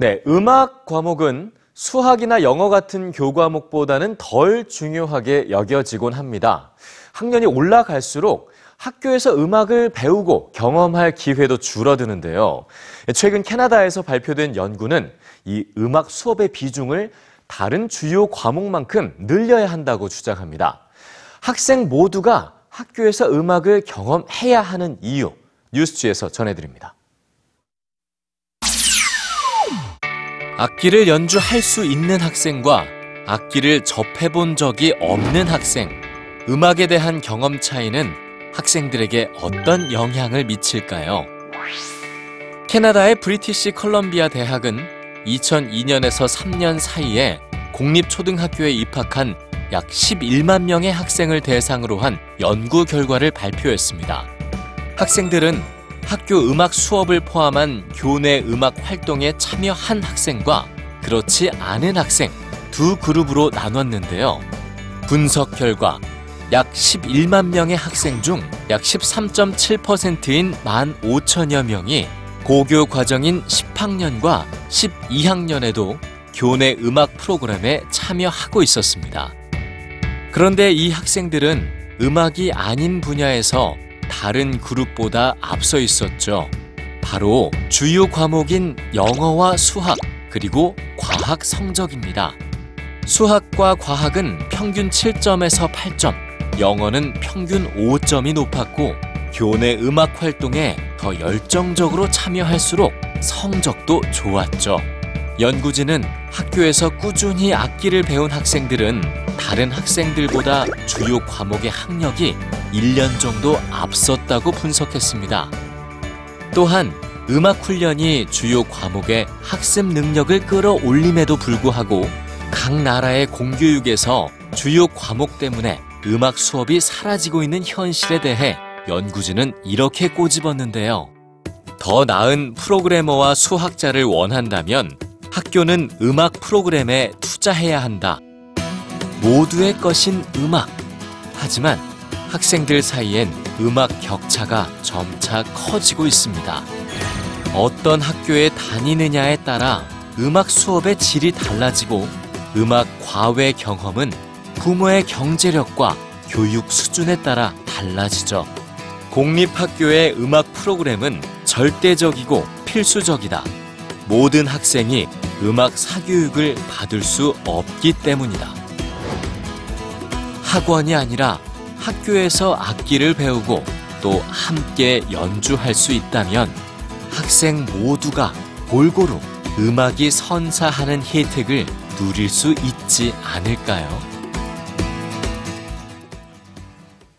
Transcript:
네, 음악 과목은 수학이나 영어 같은 교과목보다는 덜 중요하게 여겨지곤 합니다. 학년이 올라갈수록 학교에서 음악을 배우고 경험할 기회도 줄어드는데요. 최근 캐나다에서 발표된 연구는 이 음악 수업의 비중을 다른 주요 과목만큼 늘려야 한다고 주장합니다. 학생 모두가 학교에서 음악을 경험해야 하는 이유, 뉴스지에서 전해드립니다. 악기를 연주할 수 있는 학생과 악기를 접해본 적이 없는 학생, 음악에 대한 경험 차이는 학생들에게 어떤 영향을 미칠까요? 캐나다의 브리티시 컬럼비아 대학은 2002년에서 3년 사이에 공립초등학교에 입학한 약 11만 명의 학생을 대상으로 한 연구 결과를 발표했습니다. 학생들은 학교 음악 수업을 포함한 교내 음악 활동에 참여한 학생과 그렇지 않은 학생 두 그룹으로 나눴는데요. 분석 결과 약 11만 명의 학생 중 약 13.7%인 1만 5천여 명이 고교 과정인 10학년과 12학년에도 교내 음악 프로그램에 참여하고 있었습니다. 그런데 이 학생들은 음악이 아닌 분야에서 다른 그룹보다 앞서 있었죠. 바로 주요 과목인 영어와 수학, 그리고 과학 성적입니다. 수학과 과학은 평균 7점에서 8점, 영어는 평균 5점이 높았고, 교내 음악 활동에 더 열정적으로 참여할수록 성적도 좋았죠. 연구진은 학교에서 꾸준히 악기를 배운 학생들은 다른 학생들보다 주요 과목의 학력이 1년 정도 앞섰다고 분석했습니다. 또한 음악 훈련이 주요 과목의 학습 능력을 끌어올림에도 불구하고 각 나라의 공교육에서 주요 과목 때문에 음악 수업이 사라지고 있는 현실에 대해 연구진은 이렇게 꼬집었는데요. 더 나은 프로그래머와 수학자를 원한다면 학교는 음악 프로그램에 투자해야 한다. 모두의 것인 음악. 하지만 학생들 사이엔 음악 격차가 점차 커지고 있습니다. 어떤 학교에 다니느냐에 따라 음악 수업의 질이 달라지고 음악 과외 경험은 부모의 경제력과 교육 수준에 따라 달라지죠. 공립학교의 음악 프로그램은 절대적이고 필수적이다. 모든 학생이 음악 사교육을 받을 수 없기 때문이다. 학원이 아니라 학교에서 악기를 배우고 또 함께 연주할 수 있다면 학생 모두가 골고루 음악이 선사하는 혜택을 누릴 수 있지 않을까요?